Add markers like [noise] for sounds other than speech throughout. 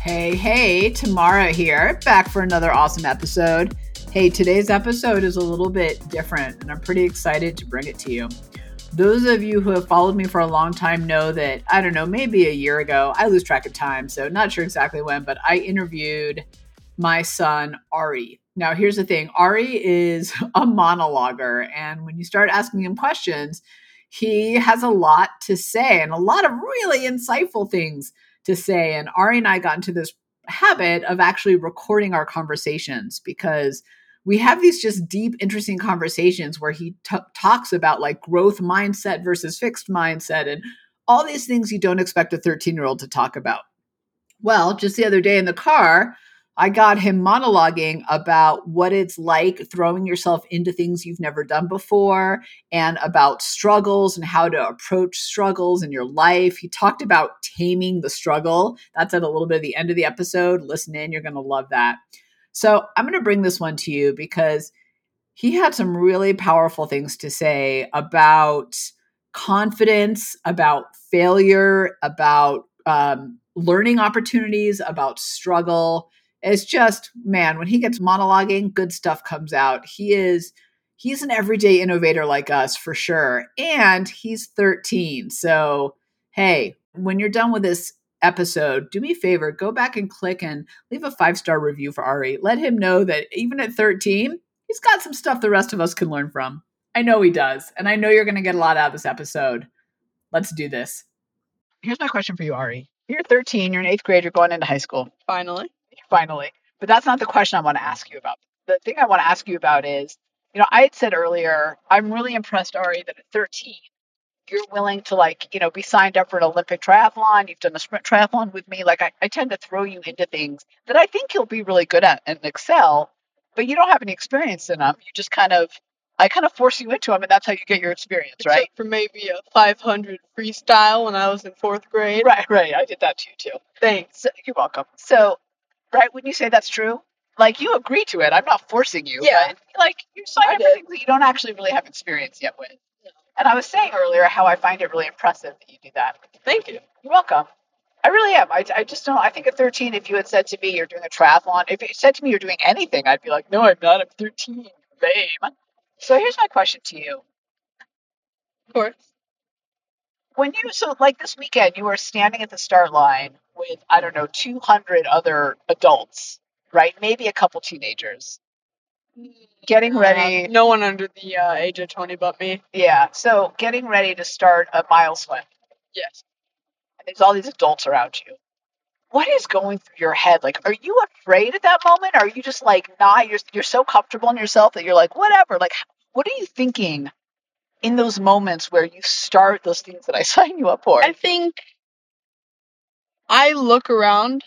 Hey, hey, Tamara here, back for another awesome episode. Hey, today's episode is a little bit different, and I'm pretty excited to bring it to you. Those of you who have followed me for a long time know that, I don't know, maybe a year ago, I lose track of time, so not sure exactly when, but I interviewed my son, Ari. Now, here's the thing Ari is [laughs] a monologuer, and when you start asking him questions, he has a lot to say and a lot of really insightful things to say. And Ari and I got into this habit of actually recording our conversations because we have these just deep, interesting conversations where he t- talks about like growth mindset versus fixed mindset and all these things you don't expect a 13 year old to talk about. Well, just the other day in the car, I got him monologuing about what it's like throwing yourself into things you've never done before and about struggles and how to approach struggles in your life. He talked about taming the struggle. That's at a little bit of the end of the episode. Listen in, you're going to love that. So I'm going to bring this one to you because he had some really powerful things to say about confidence, about failure, about um, learning opportunities, about struggle it's just man when he gets monologuing good stuff comes out. He is he's an everyday innovator like us for sure. And he's 13 so hey when you're done with this episode do me a favor go back and click and leave a five star review for ari. Let him know that even at 13 he's got some stuff the rest of us can learn from. I know he does and i know you're going to get a lot out of this episode. Let's do this. Here's my question for you ari. You're 13 you're in eighth grade you're going into high school. Finally. Finally. But that's not the question I want to ask you about. The thing I want to ask you about is, you know, I had said earlier, I'm really impressed, Ari, that at 13, you're willing to like, you know, be signed up for an Olympic triathlon. You've done a sprint triathlon with me. Like I, I tend to throw you into things that I think you'll be really good at and excel, but you don't have any experience in them. You just kind of I kind of force you into them, and that's how you get your experience, Except right? for maybe a 500 freestyle when I was in fourth grade. Right, right. I did that to you too. Thanks. You're welcome. So, right when you say that's true, like you agree to it. I'm not forcing you. Yeah. like you sign I up for things that you don't actually really have experience yet with. Yeah. And I was saying earlier how I find it really impressive that you do that. Thank you. You're welcome. I really am. I, I just don't. I think at 13, if you had said to me you're doing a triathlon, if you said to me you're doing anything, I'd be like, no, I'm not. I'm 13. babe. So here's my question to you. Of course. When you, so like this weekend, you were standing at the start line with, I don't know, 200 other adults, right? Maybe a couple teenagers getting ready. Uh, no one under the uh, age of 20 but me. Yeah. So getting ready to start a mile swim. Yes. and there's all these adults around you. What is going through your head? Like, are you afraid at that moment? Are you just like nah You're you're so comfortable in yourself that you're like, whatever. Like, what are you thinking in those moments where you start those things that I [laughs] sign you up for? I think I look around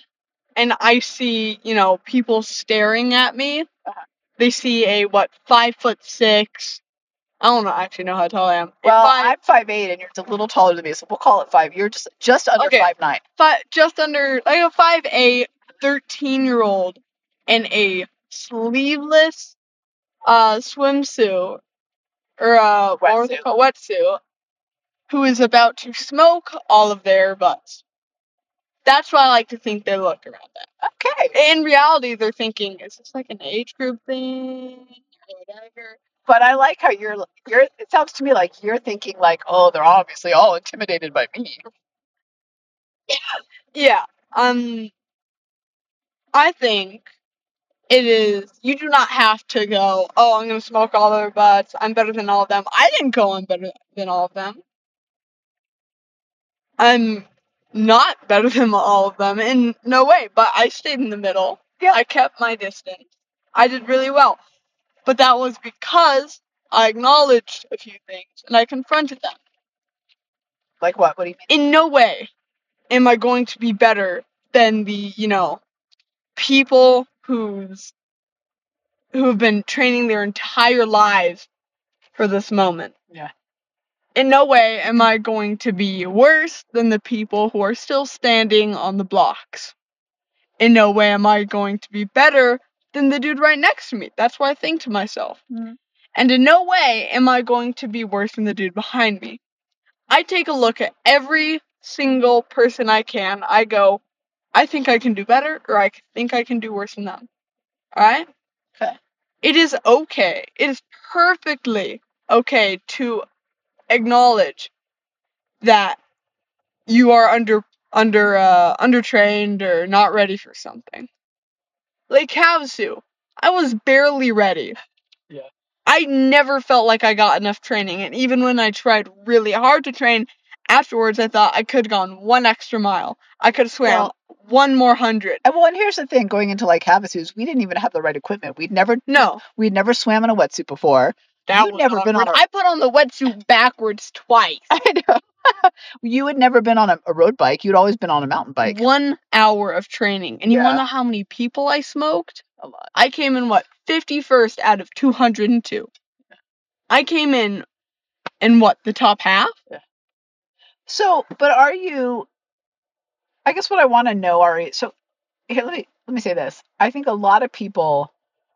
and I see, you know, people staring at me. Uh-huh. They see a, what, five foot six. I don't know, actually know how tall I am. Well, five- I'm five eight, and you're just a little taller than me, so we'll call it five. You're just just under Okay. five nine. fi- just under like a five a 13 year old in a sleeveless uh swimsuit or uh was Wetsuit. it called wetsuit who is about to smoke all of their butts. That's why I like to think they look around that. Okay, In reality, they're thinking, is this like an age group thing or whatever? but I like how you're you're. It sounds to me like you're thinking like, oh, they're obviously all intimidated by me. Yeah. Um I think it is you do not have to go, oh, I'm gonna smoke all their butts, I'm better than all of them. I didn't go I'm better than all of them. I'm not better than all of them in no way, but I stayed in the middle. Yeah. I kept my distance. I did really well. But that was because I acknowledged a few things and I confronted them. Like what? What do you mean? in no way am I going to be better than the, you know, people who's who have been training their entire lives for this moment. Yeah. In no way am I going to be worse than the people who are still standing on the blocks. In no way am I going to be better than the dude right next to me. That's what I think to myself. Mhm. And in no way am I going to be worse than the dude behind me. I take a look at every single person I can. I go, I think I can do better, or I think I can do worse than them. Alright? Okay. It is okay. It is perfectly okay to acknowledge that you are under under uh undertrained or not ready for something. Lake Havasu, I was barely ready. Yeah. I never felt like I got enough training, and even when I tried really hard to train, afterwards I thought I could have gone one extra mile. I could have swam Well- one more hundred. And well, and here's the thing: going into Lake Havasus, we didn't even have the right equipment. We'd never, No, we'd never swam in a wetsuit before. that You'd never been on a- I put on the wetsuit backwards twice. [laughs] I know. [laughs] you had never been on a, a road bike. You'd always been on a mountain bike. One hour of training, and you Yeah. want to know how many people I smoked? A lot. I came in what 51st out of 202. I came in in what the top half. So, but are you? I guess what I want to know are so. Here, let me let me say this. I think a lot of people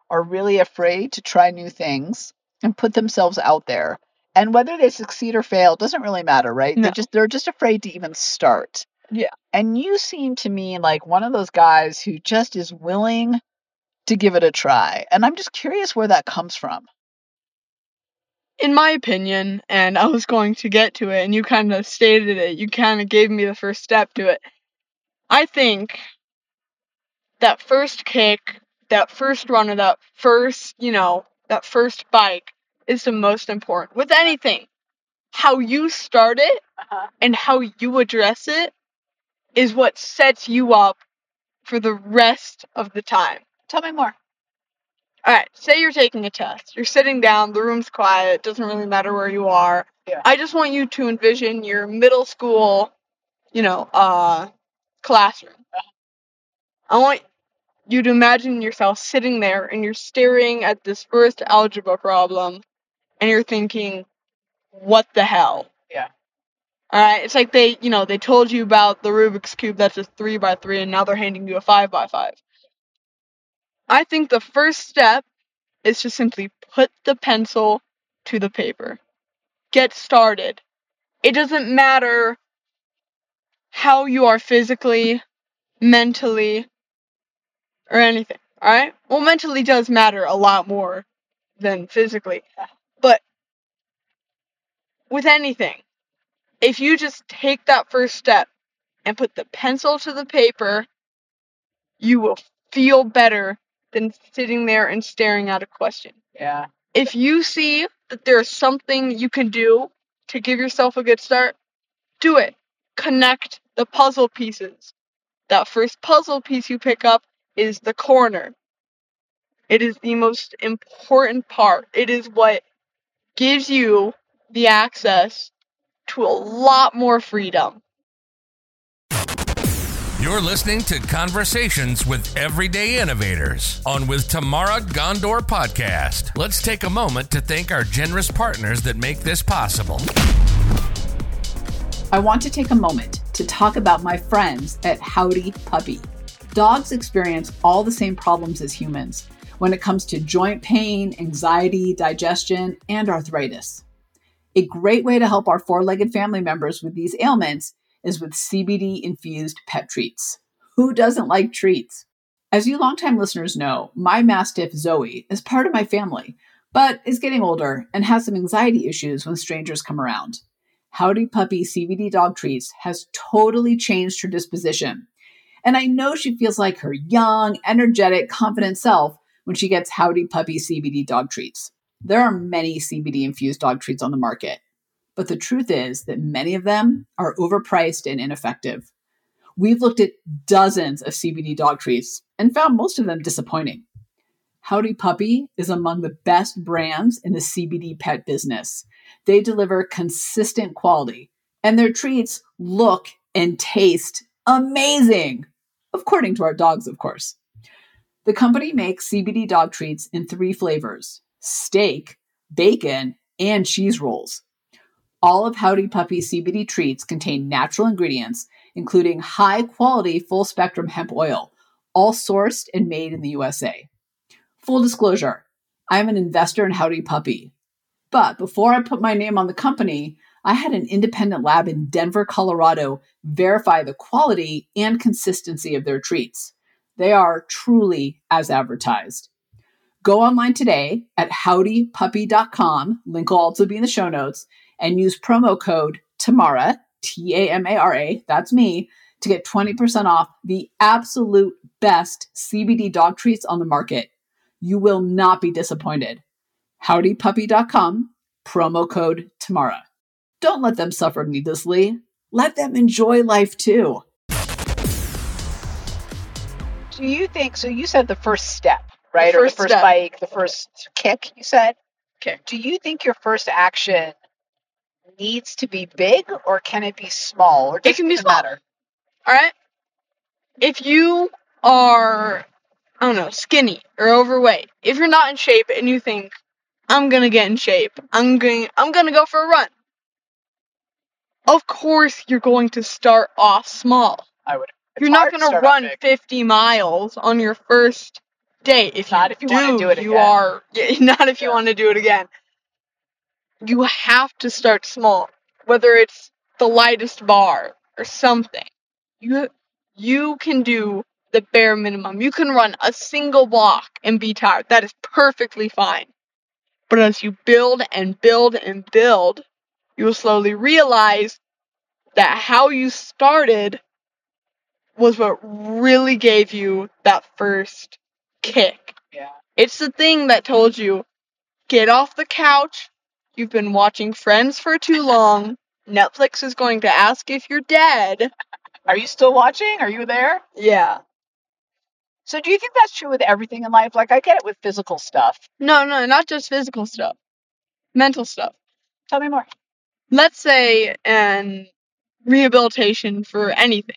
are really afraid to try new things and put themselves out there. And whether they succeed or fail doesn't really matter, right? No. They're just they're just afraid to even start. Yeah. And you seem to me like one of those guys who just is willing to give it a try. And I'm just curious where that comes from. In my opinion, and I was going to get to it, and you kind of stated it. You kind of gave me the first step to it. I think that first kick, that first run, or that first, you know, that first bike is the most important with anything. How you start it Uh-huh. and how you address it is what sets you up for the rest of the time. Tell me more. All right, say you're taking a test. You're sitting down, the room's quiet, doesn't really matter where you are. Yeah. I just want you to envision your middle school, you know, uh classroom. I want you to imagine yourself sitting there and you're staring at this first algebra problem and you're thinking, what the hell? Yeah. Alright, it's like they, you know, they told you about the Rubik's Cube that's a 3 by 3 and now they're handing you a 5 by 5 I think the first step is to simply put the pencil to the paper. Get started. It doesn't matter how you are physically, mentally, or anything. Alright? Well, mentally does matter a lot more than physically. But with anything, if you just take that first step and put the pencil to the paper, you will feel better than sitting there and staring at a question. Yeah. If you see that there's something you can do to give yourself a good start, do it. Connect the puzzle pieces. That first puzzle piece you pick up is the corner. It is the most important part. It is what gives you the access to a lot more freedom. You're listening to Conversations with Everyday Innovators on With Tamara Ghandour podcast. Let's take a moment to thank our generous partners that make this possible. I want to take a moment to talk about my friends at Howdy Puppy. Dogs experience all the same problems as humans when it comes to joint pain, anxiety, digestion, and arthritis. A great way to help our four legged family members with these ailments is with CBD infused pet treats. Who doesn't like treats? As you longtime listeners know, my Mastiff Zoe is part of my family, but is getting older and has some anxiety issues when strangers come around. Howdy Puppy CBD dog treats has totally changed her disposition. And I know she feels like her young, energetic, confident self when she gets Howdy Puppy CBD dog treats. There are many CBD infused dog treats on the market, but the truth is that many of them are overpriced and ineffective. We've looked at dozens of CBD dog treats and found most of them disappointing. Howdy Puppy is among the best brands in the CBD pet business. They deliver consistent quality, and their treats look and taste amazing, according to our dogs, of course. The company makes CBD dog treats in three flavors steak, bacon, and cheese rolls. All of Howdy Puppy CBD treats contain natural ingredients, including high quality full spectrum hemp oil, all sourced and made in the USA. Full disclosure I am an investor in Howdy Puppy. But before I put my name on the company, I had an independent lab in Denver, Colorado verify the quality and consistency of their treats. They are truly as advertised. Go online today at howdypuppy.com, link will also be in the show notes, and use promo code TAMARA, T A M A R A, that's me, to get 20% off the absolute best CBD dog treats on the market. You will not be disappointed. Howdypuppy.com, promo code TAMARA. Don't let them suffer needlessly. Let them enjoy life too. Do you think so? You said the first step, right? The or the first step. bike, the first kick, you said? Kick. Do you think your first action needs to be big or can it be small? Or does can be small. matter? All right. If you are, I don't know, skinny or overweight, if you're not in shape and you think, I'm gonna get in shape, I'm going, I'm gonna go for a run. Of course, you're going to start off small. I would. you're not hard to gonna run 50 miles on your first day. If Not you if you do, wanna do it you again. are yeah, [laughs] not if you want to do it again. You have to start small, whether it's the lightest bar or something. You you can do the bare minimum. You can run a single block and be tired. That is perfectly fine. But as you build and build and build, you will slowly realize that how you started was what really gave you that first kick. Yeah. It's the thing that told you get off the couch. You've been watching Friends for too long. Netflix is going to ask if you're dead. Are you still watching? Are you there? Yeah. So do you think that's true with everything in life? Like I get it with physical stuff. No, no, not just physical stuff. Mental stuff. Tell me more. Let's say an rehabilitation for anything.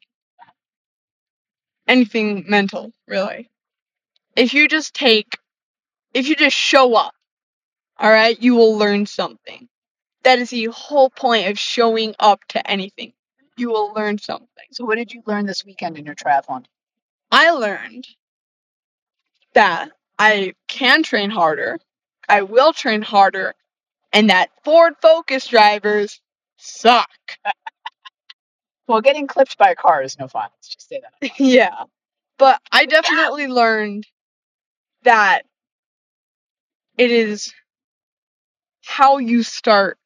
Anything mental, really. If you just take if you just show up, alright, you will learn something. That is the whole point of showing up to anything. You will learn something. So what did you learn this weekend in your triathlon? I learned that I can train harder, I will train harder, and that Ford Focus drivers suck. [laughs] Well, getting clipped by a car is no fun. Let's just say that. [laughs] yeah. But I [laughs] definitely learned that it is how you start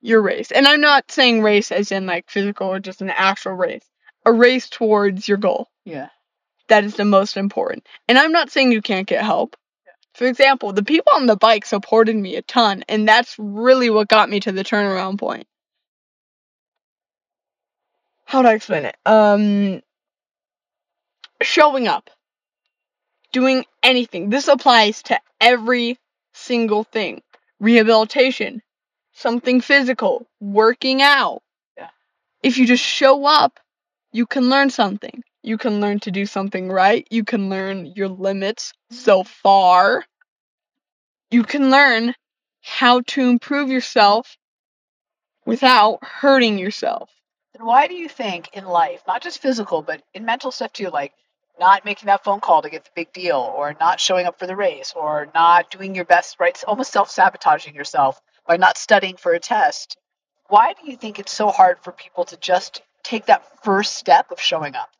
your race. And I'm not saying race as in like physical or just an actual race. A race towards your goal. Yeah. That is the most important. And I'm not saying you can't get help. For example, the people on the bike supported me a ton, and that's really what got me to the turnaround point. How do I explain it? Um, showing up, doing anything. This applies to every single thing. Rehabilitation, something physical, working out. Yeah. If you just show up, you can learn something. You can learn to do something right. You can learn your limits so far. You can learn how to improve yourself without hurting yourself. Then why do you think in life, not just physical, but in mental stuff too, like not making that phone call to get the big deal, or not showing up for the race, or not doing your best, right? Almost self sabotaging yourself by not studying for a test. Why do you think it's so hard for people to just take that first step of showing up?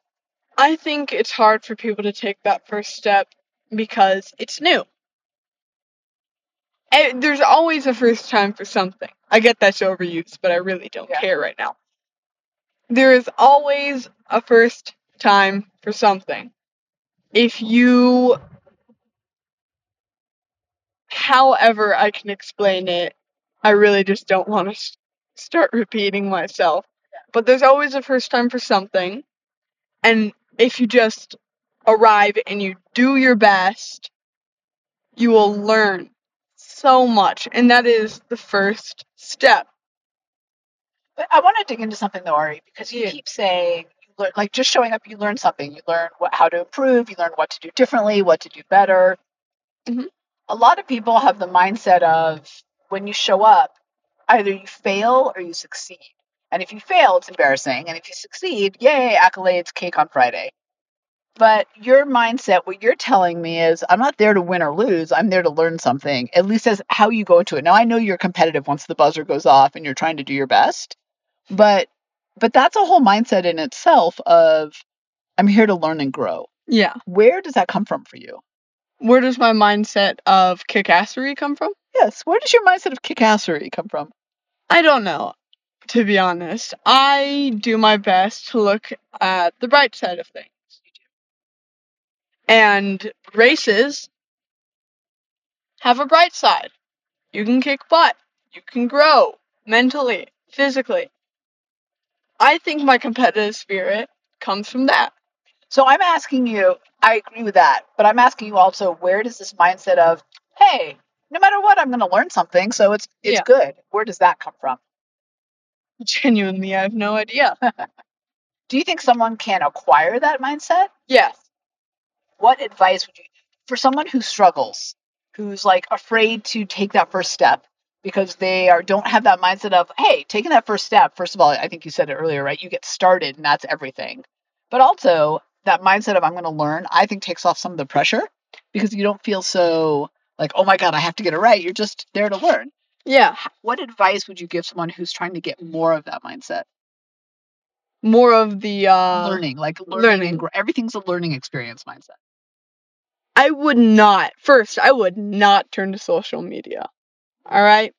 I think it's hard for people to take that first step because it's new. And there's always a first time for something. I get that's overused, but I really don't Yeah. care right now. There is always a first time for something. If you, however I can explain it, I really just don't want to start repeating myself. But there's always a first time for something. And if you just arrive and you do your best, you will learn so much. And that is the first step. But I want to dig into something though, Ari, because you Yeah. keep saying you lear- like just showing up, you learn something. You learn what, how to improve. You learn what to do differently, what to do better. Mhm. A lot of people have the mindset of when you show up, either you fail or you succeed. And if you fail, it's embarrassing. And if you succeed, yay, accolades, cake on Friday. But your mindset, what you're telling me is, I'm not there to win or lose. I'm there to learn something, at least as how you go into it. Now, I know you're competitive once the buzzer goes off and you're trying to do your best, but but that's a whole mindset in itself of I'm here to learn and grow. Yeah. Where does that come from for you? Where does my mindset of kickassery come from? Yes, where does your mindset of kickassery come from? I don't know, to be honest. I do my best to look at the bright side of things. And races have a bright side. You can kick butt. You can grow mentally, physically. I think my competitive spirit comes from that. So I'm asking you, I agree with that, but I'm asking you also, where does this mindset of, hey, no matter what, I'm going to learn something, so it's it's Yeah. good. Where does that come from? Genuinely, I have no idea. [laughs] Do you think someone can acquire that mindset? yes. What advice would you for someone who struggles, who's like afraid to take that first step because they are don't have that mindset of, hey, taking that first step, first of all, I think you said it earlier, right? You get started and that's everything. But also that mindset of I'm going to learn, I think takes off some of the pressure because you don't feel so like, oh my God, I have to get it right. You're just there to learn. Yeah. What advice would you give someone who's trying to get more of that mindset? More of the uh learning, like learning, learning. everything's a learning experience mindset. I would not, first, I would not turn to social media. All right?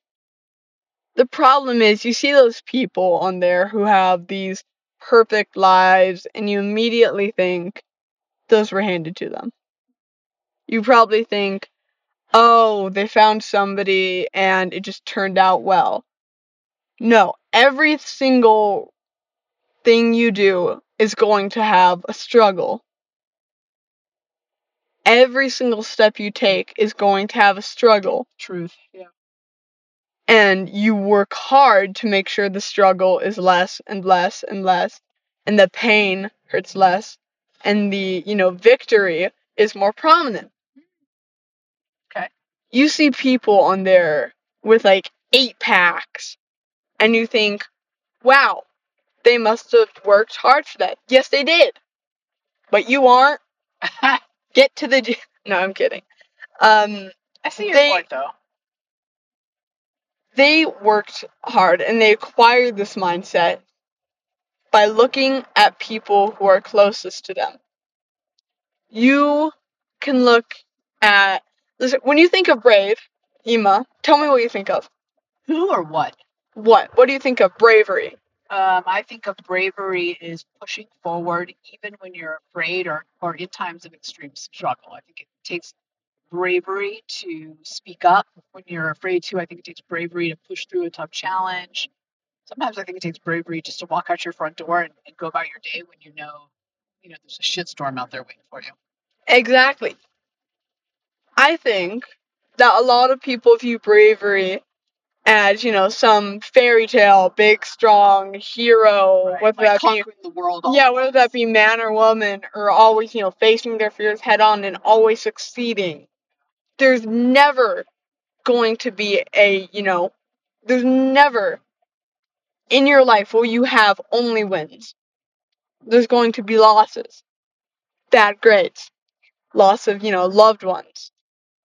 The problem is, you see those people on there who have these perfect lives, and you immediately think those were handed to them. You probably think, oh, they found somebody and it just turned out well. No, every single thing you do is going to have a struggle every single step you take is going to have a struggle Truth. Yeah. And you work hard to make sure the struggle is less and less and less and the pain hurts less and the you know victory is more prominent. Okay. you see people on there with like eight packs and you think wow they must have worked hard for that. Yes they did. But you aren't. [laughs] Get to the no i'm kidding. Um I see your They- point though. They worked hard and they acquired this mindset by looking at people who are closest to them. You can look at listen, when you think of brave, Ema, tell me what you think of. Who or what? What? What do you think of bravery? Um, I think of bravery is pushing forward even when you're afraid or, or in times of extreme struggle. I think it takes bravery to speak up when you're afraid to. I think it takes bravery to push through a tough challenge. Sometimes I think it takes bravery just to walk out your front door and, and go about your day when you know, you know, there's a shitstorm out there waiting for you. Exactly. I think that a lot of people view bravery as, you know, some fairy tale, big, strong hero, Right? whether Like that be conquering the world. Yeah, whether that be man or woman, or always, you know, facing their fears head on and always succeeding. There's never going to be a, you know, there's never in your life where you have only wins. There's going to be losses, bad grades, loss of, you know, loved ones,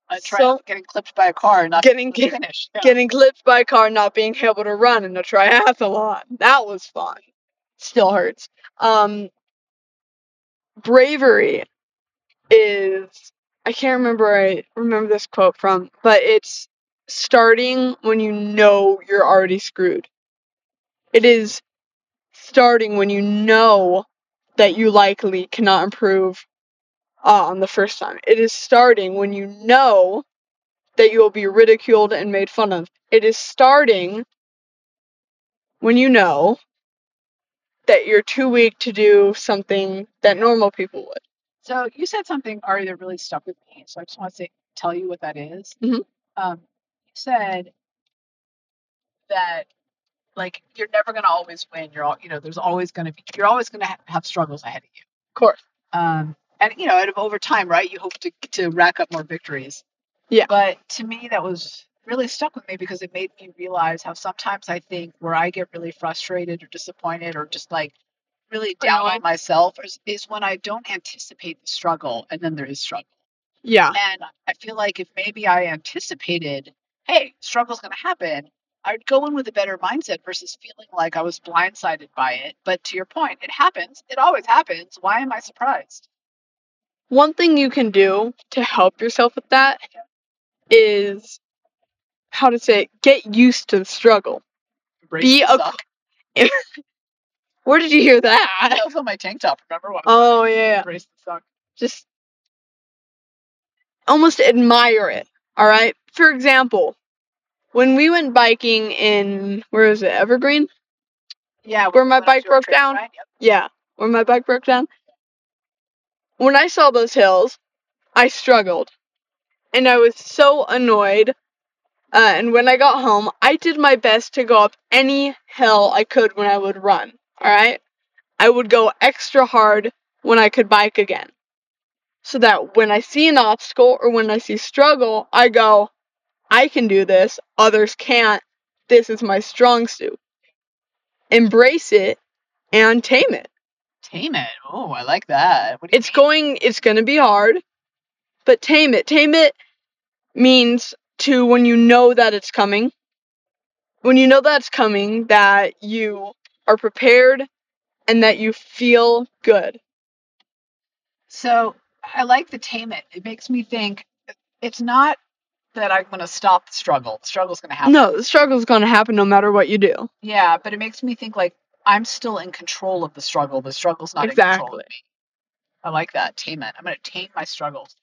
Uh, so- getting clipped by a car and not Getting- finished. Yeah. getting clipped by a car, not being able to run in a triathlon. That was fun. Still hurts. Um, bravery is I can't remember where I remember this quote from, but it's starting when you know you're already screwed. It is starting when you know that you likely cannot improve uh, on the first time. It is starting when you know that you will be ridiculed and made fun of. It is starting when you know that you're too weak to do something that normal people would. So you said something, Ari, that really stuck with me. So I just want to say, tell you what that is. Mhm. Um, you said that like you're never going to always win. You're all, you know, there's always going to be, you're always going to ha- have struggles ahead of you. Of course. Um, and you know, over time, right? You hope to to rack up more victories. Yeah. But to me, that was really stuck with me because it made me realize how sometimes I think where I get really frustrated or disappointed or just like really down on myself is, is when I don't anticipate the struggle and then there is struggle. Yeah. And I feel like if maybe I anticipated, hey, struggle's going to happen, I'd go in with a better mindset versus feeling like I was blindsided by it. But to your point, it happens. It always happens. Why am I surprised? One thing you can do to help yourself with that is how to say it, get used to the struggle. Embrace Be the a. [laughs] Where did you hear That that? was on my tank top. Remember what? Oh yeah. Embrace the suck. Just almost admire it. All right. For example, when we went biking in where is it? Evergreen? Yeah. Where my bike broke down? ride, yep. Yeah, where my bike broke down. When I saw those hills, I struggled. And I was so annoyed. Uh, and when I got home, I did my best to go up any hill I could when I would run. Alright? I would go extra hard when I could bike again. So that when I see an obstacle or when I see struggle, I go, I can do this, others can't. This is my strong suit. Embrace it and tame it. Tame it. Oh, I like that. What do you It's mean? going it's going to be hard, but tame it. Tame it means to when you know that it's coming. When you know that's coming that you are prepared and that you feel good. So I like the tame it. It makes me think it's not that I'm going to stop the struggle. The struggle's going to happen. No, the struggle's going to happen no matter what you do. Yeah, but it makes me think like I'm still in control of the struggle. The struggle's not in control Exactly. of me. I like that. Tame it. I'm going to tame my struggles.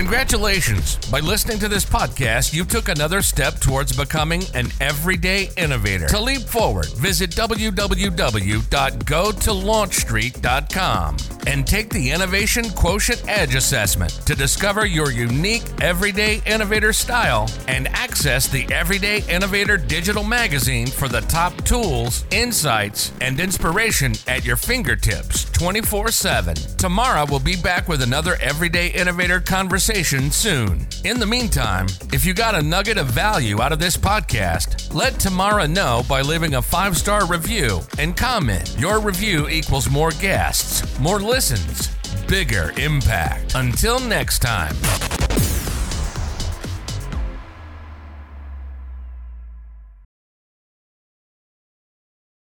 Congratulations! By listening to this podcast, you took another step towards becoming an everyday innovator. To leap forward, visit www.gotolaunchstreet.com and take the Innovation Quotient Edge assessment to discover your unique everyday innovator style and access the Everyday Innovator digital magazine for the top tools, insights, and inspiration at your fingertips 24 7. Tamara we'll be back with another Everyday Innovator conversation soon. In the meantime, if you got a nugget of value out of this podcast, let Tamara know by leaving a five star review and comment. Your review equals more guests, more listens, bigger impact. Until next time.